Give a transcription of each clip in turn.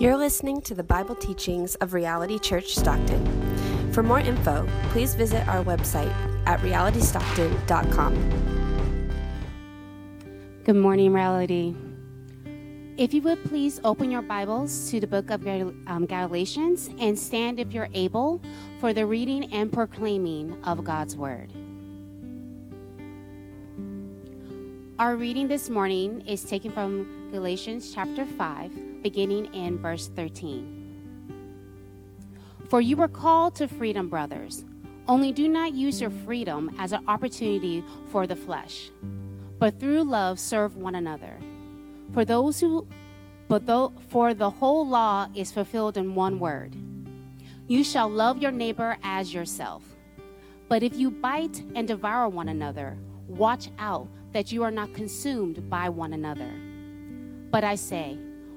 You're listening to the Bible teachings of Reality Church Stockton. For more info, please visit our website at realitystockton.com. Good morning, Reality. If you would please open your Bibles to the book of um, Galatians and stand, if you're able, for the reading and proclaiming of God's Word. Our reading this morning is taken from Galatians chapter 5 beginning in verse 13. For you were called to freedom, brothers. Only do not use your freedom as an opportunity for the flesh, but through love serve one another. For those who but though for the whole law is fulfilled in one word. You shall love your neighbor as yourself. But if you bite and devour one another, watch out that you are not consumed by one another. But I say,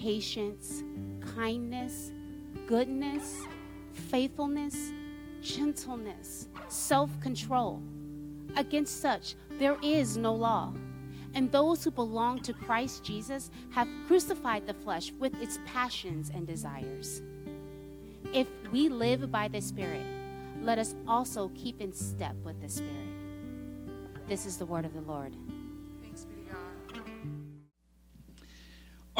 patience, kindness, goodness, faithfulness, gentleness, self control. Against such, there is no law. And those who belong to Christ Jesus have crucified the flesh with its passions and desires. If we live by the Spirit, let us also keep in step with the Spirit. This is the word of the Lord.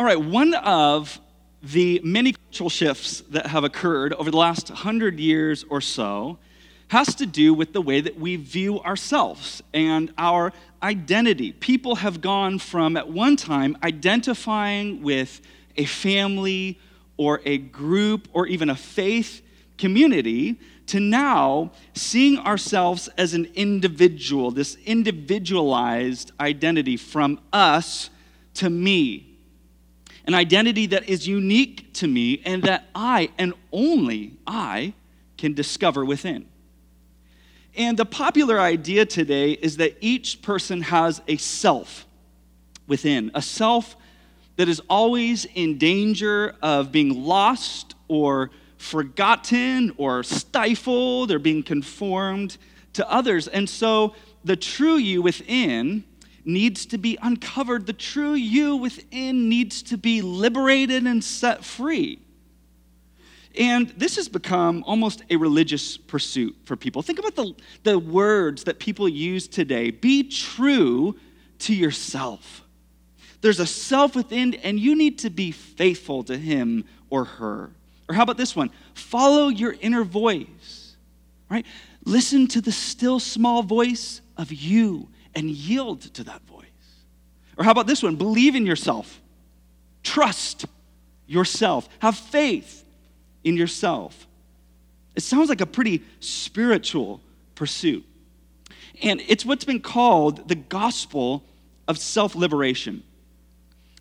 All right, one of the many cultural shifts that have occurred over the last hundred years or so has to do with the way that we view ourselves and our identity. People have gone from, at one time, identifying with a family or a group or even a faith community to now seeing ourselves as an individual, this individualized identity from us to me an identity that is unique to me and that I, and only I, can discover within. And the popular idea today is that each person has a self within, a self that is always in danger of being lost or forgotten or stifled or being conformed to others. And so the true you within needs to be uncovered. The true you within needs to be liberated and set free. And this has become almost a religious pursuit for people. Think about the, the words that people use today be true to yourself. There's a self within, and you need to be faithful to him or her. Or how about this one? Follow your inner voice, right? Listen to the still small voice of you and yield to that voice. Or how about this one? Believe in yourself, trust yourself, have faith in yourself. It sounds like a pretty spiritual pursuit. And it's what's been called the gospel of self liberation.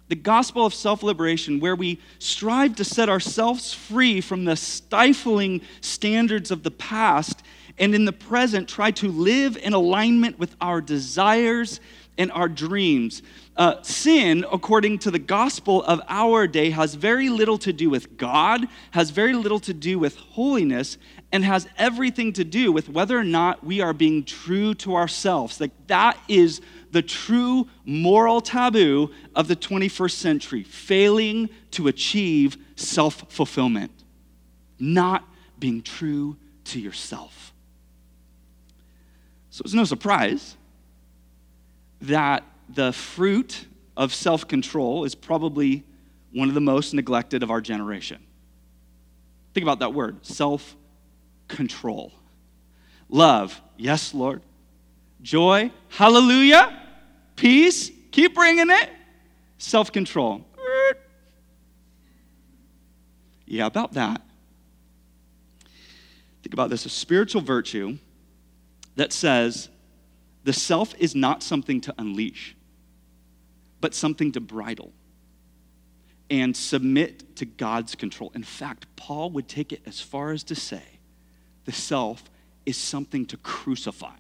The gospel of self liberation, where we strive to set ourselves free from the stifling standards of the past and in the present try to live in alignment with our desires and our dreams. Uh, sin, according to the gospel of our day, has very little to do with God, has very little to do with holiness, and has everything to do with whether or not we are being true to ourselves. Like that is the true moral taboo of the 21st century failing to achieve self fulfillment, not being true to yourself. So it's no surprise that the fruit of self control is probably one of the most neglected of our generation. Think about that word self control. Love, yes, Lord. Joy, hallelujah. Peace, keep bringing it. Self control. Yeah, about that. Think about this a spiritual virtue that says the self is not something to unleash, but something to bridle and submit to God's control. In fact, Paul would take it as far as to say the self is something to crucify.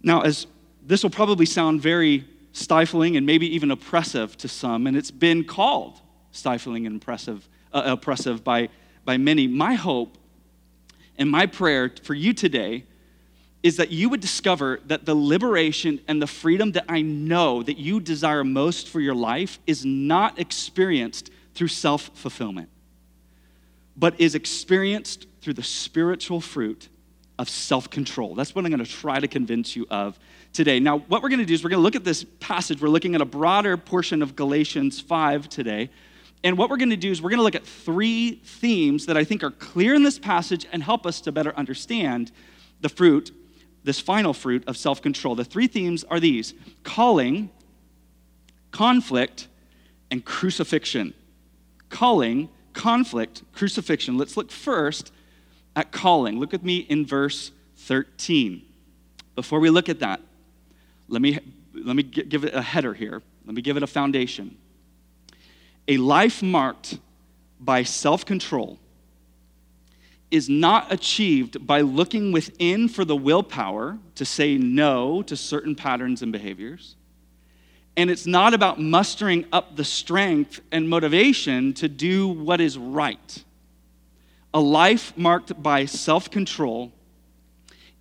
Now, as this will probably sound very stifling and maybe even oppressive to some, and it's been called stifling and oppressive, uh, oppressive by, by many. My hope and my prayer for you today is that you would discover that the liberation and the freedom that I know that you desire most for your life is not experienced through self fulfillment, but is experienced through the spiritual fruit of self control. That's what I'm going to try to convince you of today. Now, what we're going to do is we're going to look at this passage. We're looking at a broader portion of Galatians 5 today. And what we're going to do is we're going to look at three themes that I think are clear in this passage and help us to better understand the fruit this final fruit of self control. The three themes are these calling, conflict, and crucifixion. Calling, conflict, crucifixion. Let's look first at calling. Look with me in verse 13. Before we look at that, let me, let me give it a header here. Let me give it a foundation. A life marked by self control is not achieved by looking within for the willpower to say no to certain patterns and behaviors. And it's not about mustering up the strength and motivation to do what is right. A life marked by self control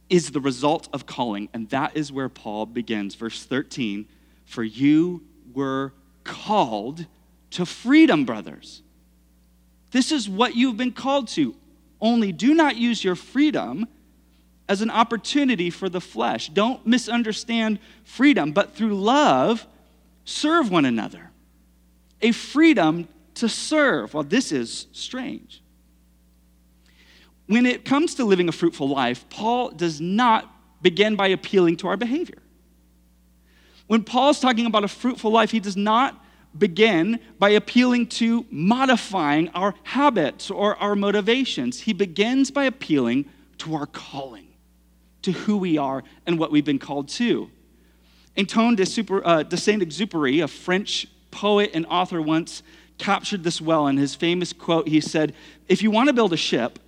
is the result of calling. And that is where Paul begins. Verse 13 For you were called to freedom, brothers. This is what you've been called to only do not use your freedom as an opportunity for the flesh. Don't misunderstand freedom, but through love, serve one another. A freedom to serve. Well, this is strange. When it comes to living a fruitful life, Paul does not begin by appealing to our behavior. When Paul's talking about a fruitful life, he does not begin by appealing to modifying our habits or our motivations. He begins by appealing to our calling, to who we are and what we've been called to. Antoine de, Super, uh, de Saint Exupéry, a French poet and author, once captured this well in his famous quote. He said, If you want to build a ship,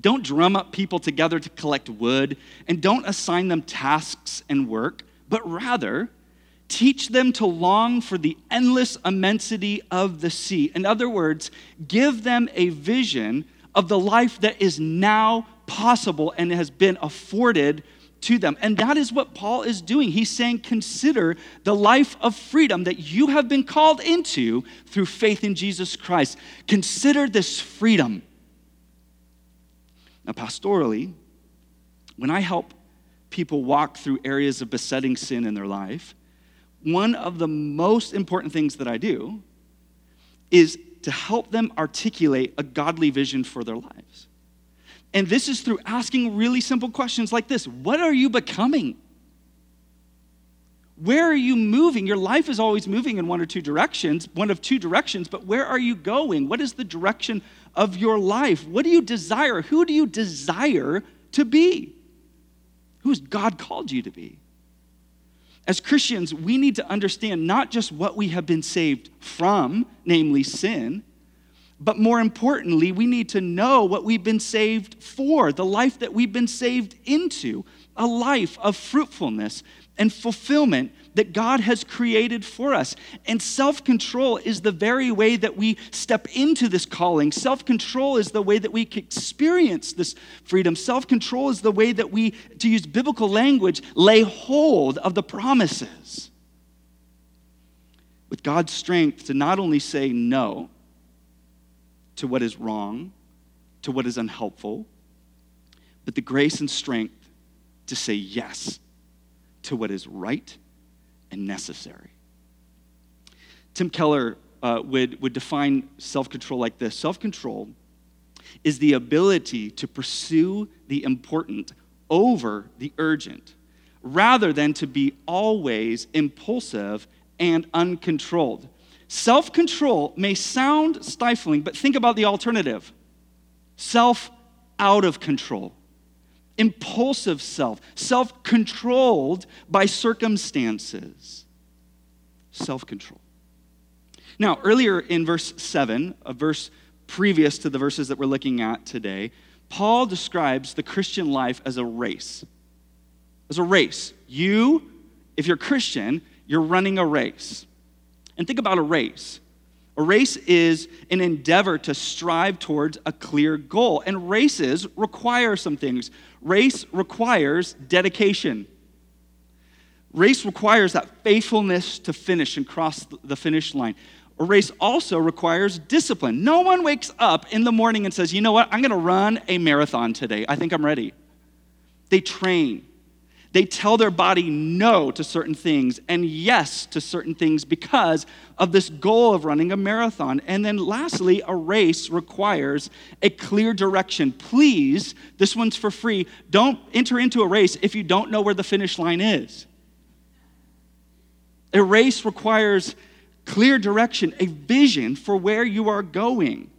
don't drum up people together to collect wood, and don't assign them tasks and work, but rather Teach them to long for the endless immensity of the sea. In other words, give them a vision of the life that is now possible and has been afforded to them. And that is what Paul is doing. He's saying, consider the life of freedom that you have been called into through faith in Jesus Christ. Consider this freedom. Now, pastorally, when I help people walk through areas of besetting sin in their life, one of the most important things that I do is to help them articulate a godly vision for their lives. And this is through asking really simple questions like this What are you becoming? Where are you moving? Your life is always moving in one or two directions, one of two directions, but where are you going? What is the direction of your life? What do you desire? Who do you desire to be? Who's God called you to be? As Christians, we need to understand not just what we have been saved from, namely sin, but more importantly, we need to know what we've been saved for, the life that we've been saved into, a life of fruitfulness and fulfillment that God has created for us. And self control is the very way that we step into this calling. Self control is the way that we experience this freedom. Self control is the way that we, to use biblical language, lay hold of the promises. With God's strength to not only say no to what is wrong, to what is unhelpful, but the grace and strength to say yes to what is right and necessary. Tim Keller uh, would, would define self control like this self control is the ability to pursue the important over the urgent, rather than to be always impulsive and uncontrolled. Self control may sound stifling, but think about the alternative self out of control, impulsive self, self controlled by circumstances. Self control. Now, earlier in verse 7, a verse previous to the verses that we're looking at today, Paul describes the Christian life as a race. As a race. You, if you're Christian, you're running a race. And think about a race. A race is an endeavor to strive towards a clear goal. And races require some things. Race requires dedication. Race requires that faithfulness to finish and cross the finish line. A race also requires discipline. No one wakes up in the morning and says, you know what, I'm gonna run a marathon today. I think I'm ready. They train. They tell their body no to certain things and yes to certain things because of this goal of running a marathon. And then lastly, a race requires a clear direction. Please, this one's for free. Don't enter into a race if you don't know where the finish line is. A race requires clear direction, a vision for where you are going.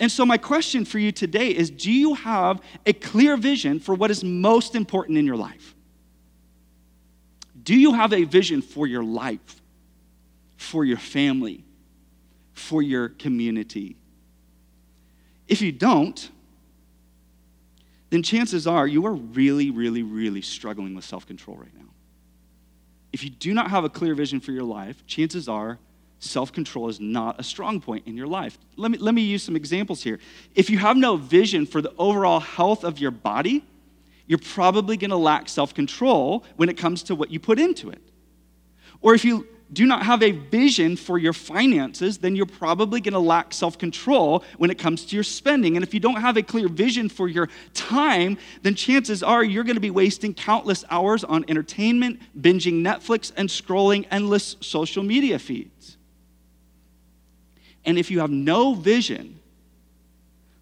And so, my question for you today is Do you have a clear vision for what is most important in your life? Do you have a vision for your life, for your family, for your community? If you don't, then chances are you are really, really, really struggling with self control right now. If you do not have a clear vision for your life, chances are self control is not a strong point in your life. Let me, let me use some examples here. If you have no vision for the overall health of your body, you're probably going to lack self control when it comes to what you put into it. Or if you do not have a vision for your finances, then you're probably going to lack self control when it comes to your spending. And if you don't have a clear vision for your time, then chances are you're going to be wasting countless hours on entertainment, binging Netflix, and scrolling endless social media feeds. And if you have no vision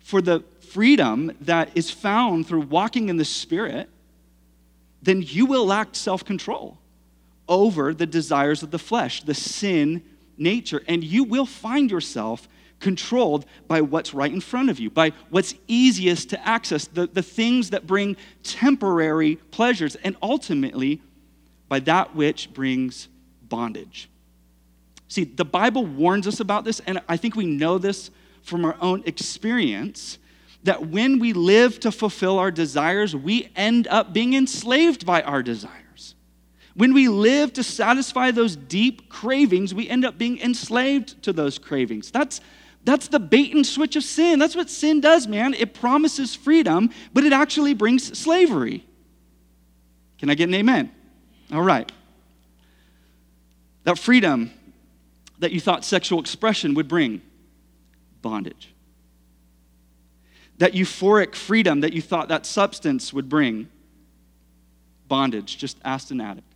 for the freedom that is found through walking in the Spirit, then you will lack self control over the desires of the flesh, the sin nature, and you will find yourself controlled by what's right in front of you, by what's easiest to access, the, the things that bring temporary pleasures, and ultimately by that which brings bondage. See, the Bible warns us about this, and I think we know this from our own experience that when we live to fulfill our desires, we end up being enslaved by our desires. When we live to satisfy those deep cravings, we end up being enslaved to those cravings. That's, that's the bait and switch of sin. That's what sin does, man. It promises freedom, but it actually brings slavery. Can I get an amen? All right. That freedom that you thought sexual expression would bring bondage. That euphoric freedom that you thought that substance would bring bondage. Just ask an addict.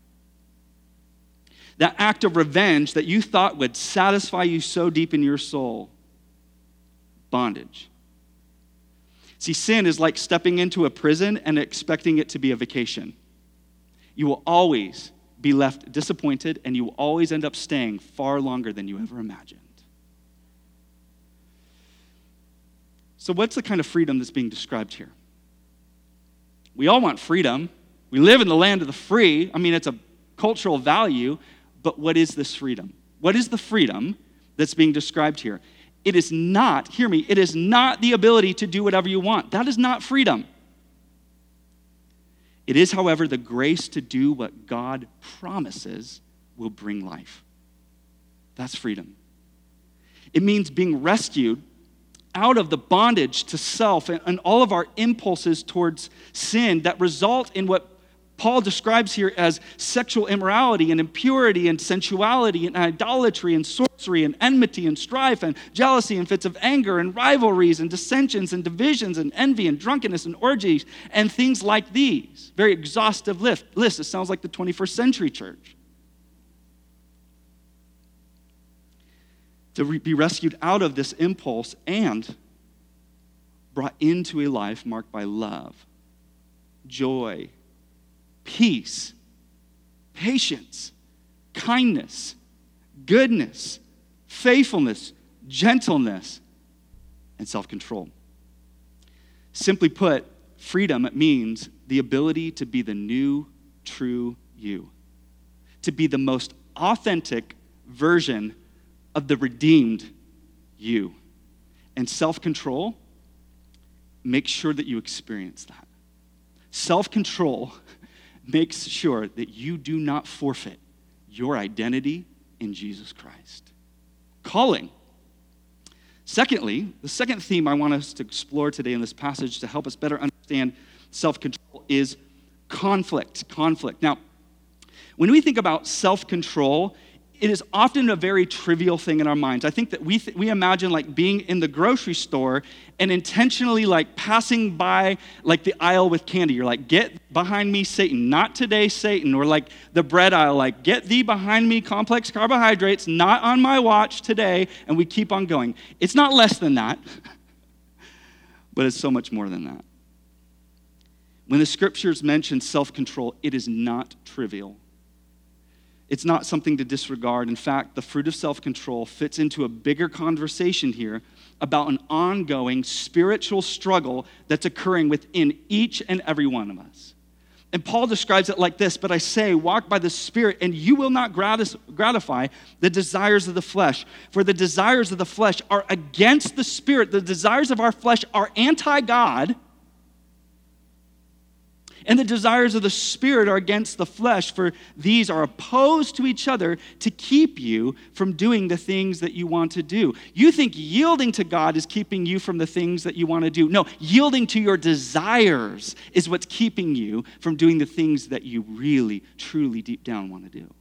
That act of revenge that you thought would satisfy you so deep in your soul bondage. See, sin is like stepping into a prison and expecting it to be a vacation. You will always be left disappointed, and you will always end up staying far longer than you ever imagined. So, what's the kind of freedom that's being described here? We all want freedom. We live in the land of the free. I mean, it's a cultural value, but what is this freedom? What is the freedom that's being described here? It is not, hear me, it is not the ability to do whatever you want. That is not freedom. It is, however, the grace to do what God promises will bring life. That's freedom. It means being rescued out of the bondage to self and, and, all of our impulses towards sin that result in what Paul describes here as sexual immorality and impurity and sensuality and idolatry and sorcery and enmity and strife and jealousy and fits of anger and rivalries and dissensions and divisions and envy and drunkenness and orgies and things like these. Very exhaustive list. list. It sounds like the 21st century church. To re- be rescued out of this impulse and brought into a life marked by love, joy, peace, patience, kindness, goodness, faithfulness, gentleness, and self control. Simply put, freedom means the ability to be the new, true you, to be the most authentic version of the redeemed you. And self control, make sure that you experience that. Self control makes sure that you do not forfeit your identity in Jesus Christ. Calling. Secondly, the second theme I want us to explore today in this passage to help us better understand self control is conflict. Conflict. Now, when we think about self control, it is often a very trivial thing in our minds. I think that we, th- we imagine like being in the grocery store and intentionally like passing by like the aisle with candy. You're like, get behind me, Satan. Not today, Satan. Or like the bread aisle, like, get thee behind me, complex carbohydrates, not on my watch today. And we keep on going. It's not less than that, but it's so much more than that. When the scriptures mention self control, it is not trivial. It's not something to disregard. In fact, the fruit of self control fits into a bigger conversation here about an ongoing spiritual struggle that's occurring within each and every one of us. And Paul describes it like this But I say, walk by the Spirit, and you will not gratify the desires of the flesh. For the desires of the flesh are against the Spirit. The desires of our flesh are anti God and the desires of the Spirit are against the flesh, for these are opposed to each other to keep you from doing the things that you want to do. You think yielding to God is keeping you from the things that you want to do. No, yielding to your desires is what's keeping you from doing the things that you really, truly, deep down want to do.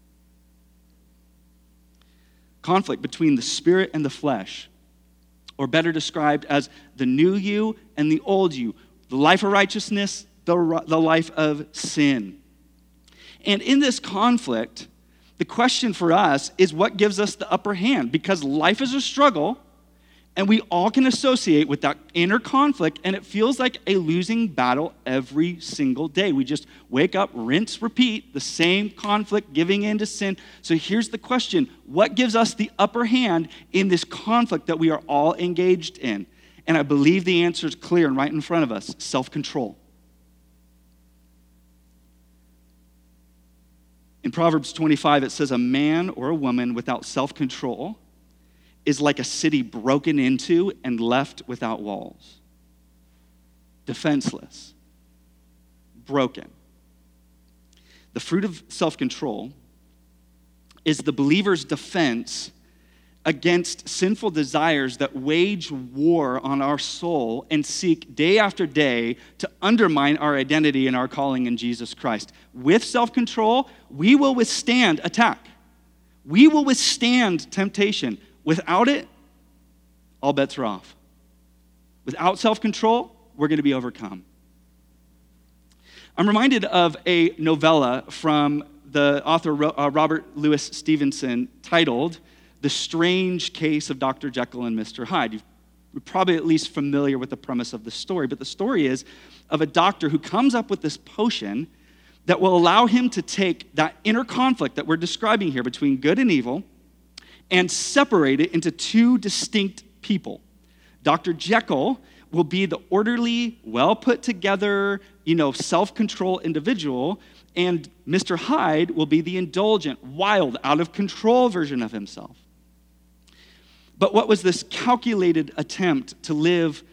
Conflict between the Spirit and the flesh, or better described as the new you and the old you, the life of righteousness the, the life of sin. And in this conflict, the question for us is what gives us the upper hand? Because life is a struggle, and we all can associate with that inner conflict, and it feels like a losing battle every single day. We just wake up, rinse, repeat, the same conflict, giving in to sin. So here's the question What gives us the upper hand in this conflict that we are all engaged in? And I believe the answer is clear and right in front of us self control. In Proverbs 25, it says, A man or a woman without self control is like a city broken into and left without walls, defenseless, broken. The fruit of self control is the believer's defense against sinful desires that wage war on our soul and seek day after day to undermine our identity and our calling in Jesus Christ. With self control, we will withstand attack, we will withstand temptation. Without it, all bets are off. Without self control, we're going to be overcome. I'm reminded of a novella from the author uh, Robert Louis Stevenson titled the strange case of Dr. Jekyll and Mr. Hyde. You're probably at least familiar with the premise of the story, but the story is of a doctor who comes up with this potion that will allow him to take that inner conflict that we're describing here between good and evil and separate it into two distinct people. Dr. Jekyll will be the orderly, well put together, you know, self control individual, and Mr. Hyde will be the indulgent, wild, out of control version of himself. But what was this calculated attempt to live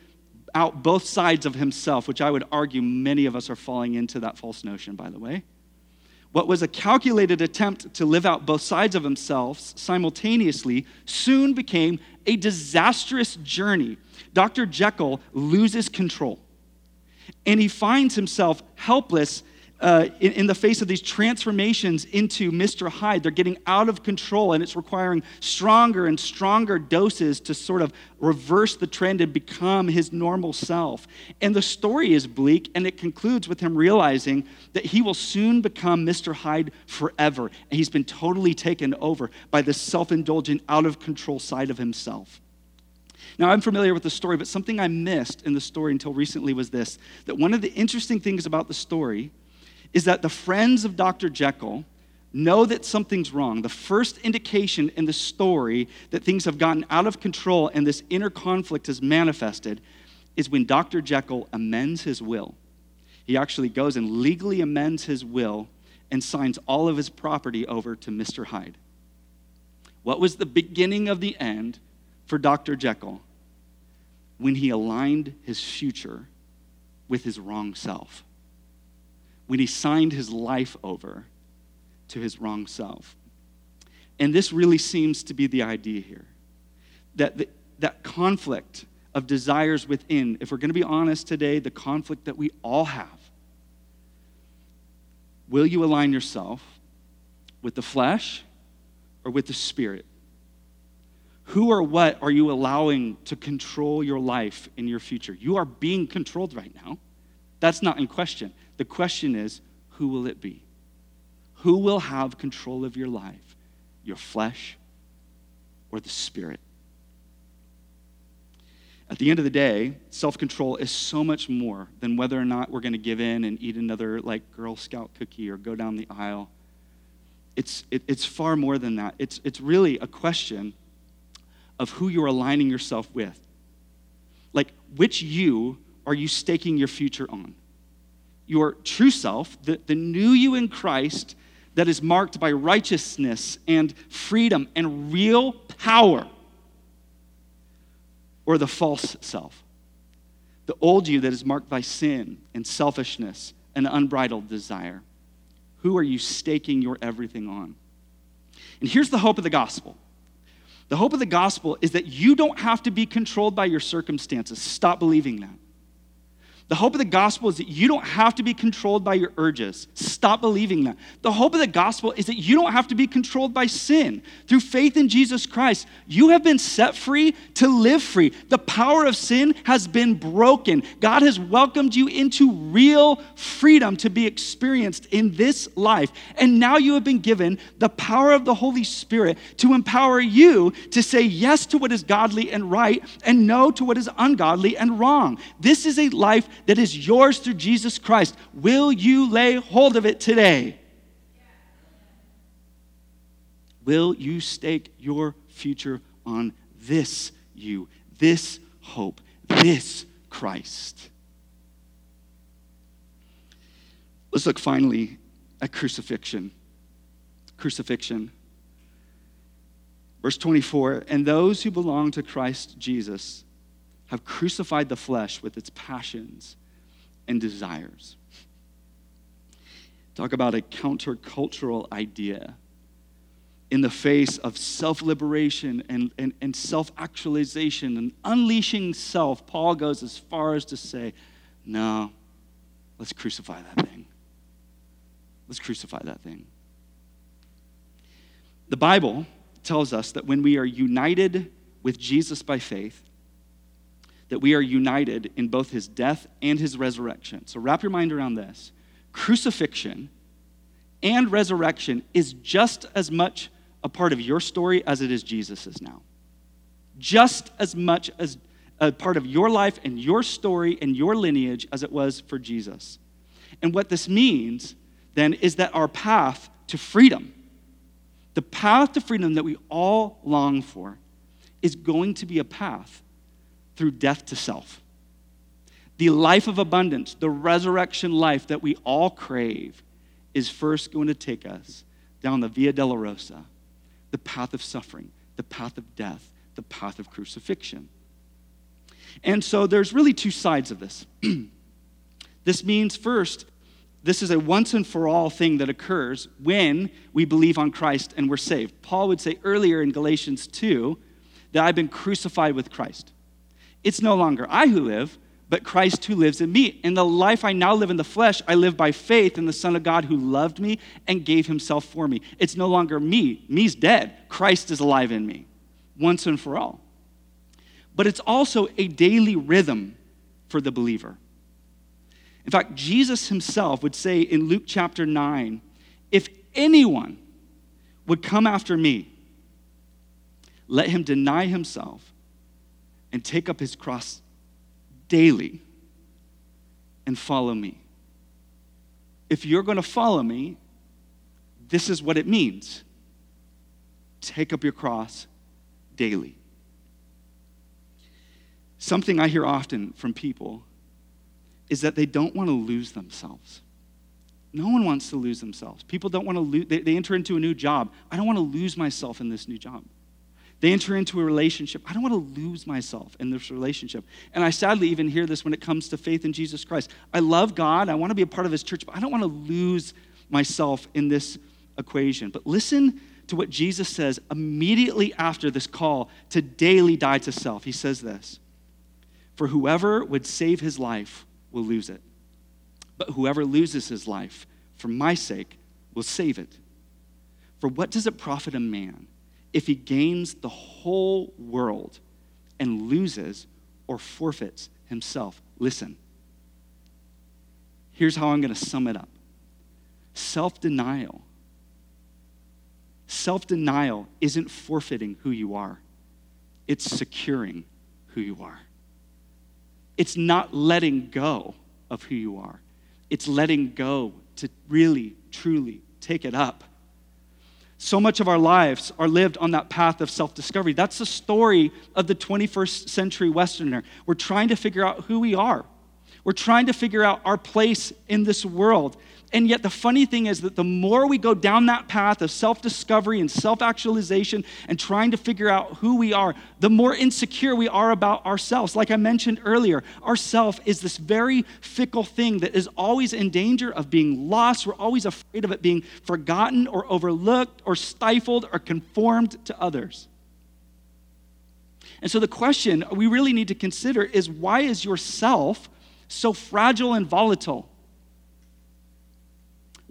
out both sides of himself, which I would argue many of us are falling into that false notion, by the way? What was a calculated attempt to live out both sides of himself simultaneously soon became a disastrous journey. Dr. Jekyll loses control and he finds himself helpless uh, in, in the face of these transformations into Mr. Hyde. They're getting out of control, and it's requiring stronger and stronger doses to sort of reverse the trend and become his normal self. And the story is bleak, and it concludes with him realizing that he will soon become Mr. Hyde forever. And he's been totally taken over by this self indulgent, out of control side of himself. Now, I'm familiar with the story, but something I missed in the story until recently was this that one of the interesting things about the story is that the friends of Dr. Jekyll know that something's wrong. The first indication in the story that things have gotten out of control and this inner conflict has manifested is when Dr. Jekyll amends his will. He actually goes and legally amends his will and signs all of his property over to Mr. Hyde. What was the beginning of the end for Dr. Jekyll? When he aligned his future with his wrong self when he signed his life over to his wrong self. And this really seems to be the idea here that the, that conflict of desires within, if we're going to be honest today, the conflict that we all have. Will you align yourself with the flesh or with the spirit? Who or what are you allowing to control your life in your future? You are being controlled right now. That's not in question. The question is, who will it be? Who will have control of your life? Your flesh or the spirit? At the end of the day, self control is so much more than whether or not we're going to give in and eat another like Girl Scout cookie or go down the aisle. It's, it, it's far more than that. It's, it's really a question of who you're aligning yourself with. Like, which you are you staking your future on? your true self, the, the new you in Christ that is marked by righteousness and freedom and real power, or the false self, the old you that is marked by sin and selfishness and unbridled desire. Who are you staking your everything on? And here's the hope of the gospel. The hope of the gospel is that you don't have to be controlled by your circumstances. Stop believing that. The hope of the gospel is that you don't have to be controlled by your urges. Stop believing that. The hope of the gospel is that you don't have to be controlled by sin. Through faith in Jesus Christ, you have been set free to live free. The power of sin has been broken. God has welcomed you into real freedom to be experienced in this life. And now you have been given the power of the Holy Spirit to empower you to say yes to what is godly and right and no to what is ungodly and wrong. This is a life that is yours through Jesus Christ. Will you lay hold of it today? Will you stake your future on this you, this hope, this Christ? Let's look finally at crucifixion. Crucifixion. Verse 24, and those who belong to Christ Jesus have crucified the flesh with its passions and desires. Talk about a countercultural idea. In the face of self liberation and, and, and self actualization and unleashing self, Paul goes as far as to say, No, let's crucify that thing. Let's crucify that thing. The Bible tells us that when we are united with Jesus by faith, that we are united in both his death and his resurrection. So wrap your mind around this. Crucifixion and resurrection is just as much a part of your story as it is Jesus's now. Just as much as a part of your life and your story and your lineage as it was for Jesus. And what this means then is that our path to freedom, the path to freedom that we all long for, is going to be a path through death to self. The life of abundance, the resurrection life that we all crave, is first going to take us down the Via Dolorosa, the path of suffering, the path of death, the path of crucifixion. And so there's really two sides of this. this means, first, this is a once and for all thing that occurs when we believe on Christ and we're saved. Paul would say earlier in Galatians 2 that I've been crucified with Christ. It's no longer I who live, but Christ who lives in me. In the life I now live in the flesh, I live by faith in the Son of God who loved me and gave himself for me. It's no longer me. Me's dead. Christ is alive in me, once and for all. But it's also a daily rhythm for the believer. In fact, Jesus himself would say in Luke chapter 9 if anyone would come after me, let him deny himself and take up his cross daily and follow me. If you're going to follow me, this is what it means take up your cross daily. Something I hear often from people is that they don't want to lose themselves. No one wants to lose themselves. People don't want to lose, they, they enter into a new job. I don't want to lose myself in this new job. They enter into a relationship. I don't want to lose myself in this relationship. And I sadly even hear this when it comes to faith in Jesus Christ. I love God. I want to be a part of his church, but I don't want to lose myself in this equation. But listen to what Jesus says immediately after this call to daily die to self. He says this For whoever would save his life will lose it, but whoever loses his life for my sake will save it. For what does it profit a man? If he gains the whole world and loses or forfeits himself. Listen, here's how I'm going to sum it up self denial. Self denial isn't forfeiting who you are, it's securing who you are. It's not letting go of who you are, it's letting go to really, truly take it up so much of our lives are lived on that path of self discovery. That's the story of the 21st century Westerner. We're trying to figure out who we are, we're trying to figure out our place in this world. And yet, the funny thing is that the more we go down that path of self discovery and self actualization and trying to figure out who we are, the more insecure we are about ourselves. Like I mentioned earlier, our self is this very fickle thing that is always in danger of being lost. We're always afraid of it being forgotten or overlooked or stifled or conformed to others. And so, the question we really need to consider is why is your self so fragile and volatile?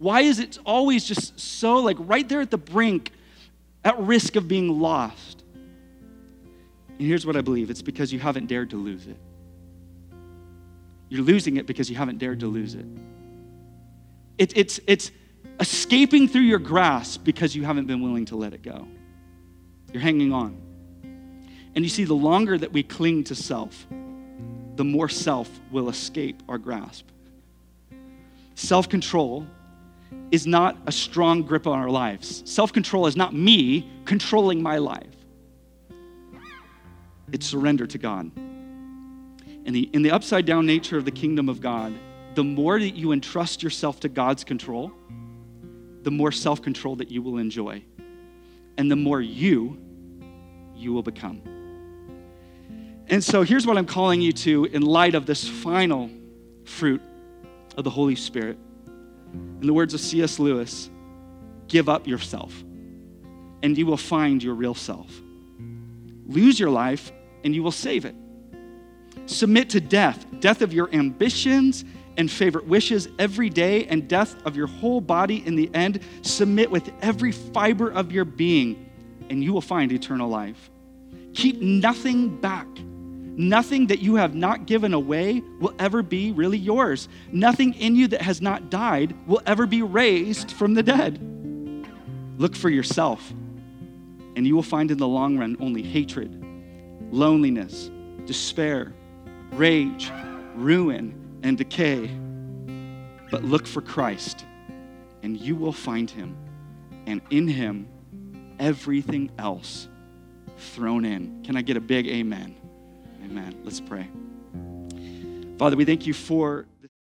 Why is it always just so, like, right there at the brink, at risk of being lost? And here's what I believe it's because you haven't dared to lose it. You're losing it because you haven't dared to lose it. it it's, it's escaping through your grasp because you haven't been willing to let it go. You're hanging on. And you see, the longer that we cling to self, the more self will escape our grasp. Self control is not a strong grip on our lives. Self control is not me controlling my life, it's surrender to God. In the, in the upside down nature of the kingdom of God, the more that you entrust yourself to God's control, the more self control that you will enjoy. And the more you, you will become. And so here's what I'm calling you to in light of this final fruit of the Holy Spirit. In the words of C.S. Lewis, give up yourself, and you will find your real self. Lose your life, and you will save it. Submit to death, death of your ambitions and favorite wishes every day, and death of your whole body in the end. Submit with every fiber of your being, and you will find eternal life. Keep nothing back Nothing that you have not given away will ever be really yours. Nothing in you that has not died will ever be raised from the dead. Look for yourself, and you will find in the long run only hatred, loneliness, despair, rage, ruin, and decay. But look for Christ, and you will find him, and in him, everything else thrown in. Can I get a big amen? Amen. Let's pray. Father, we thank you for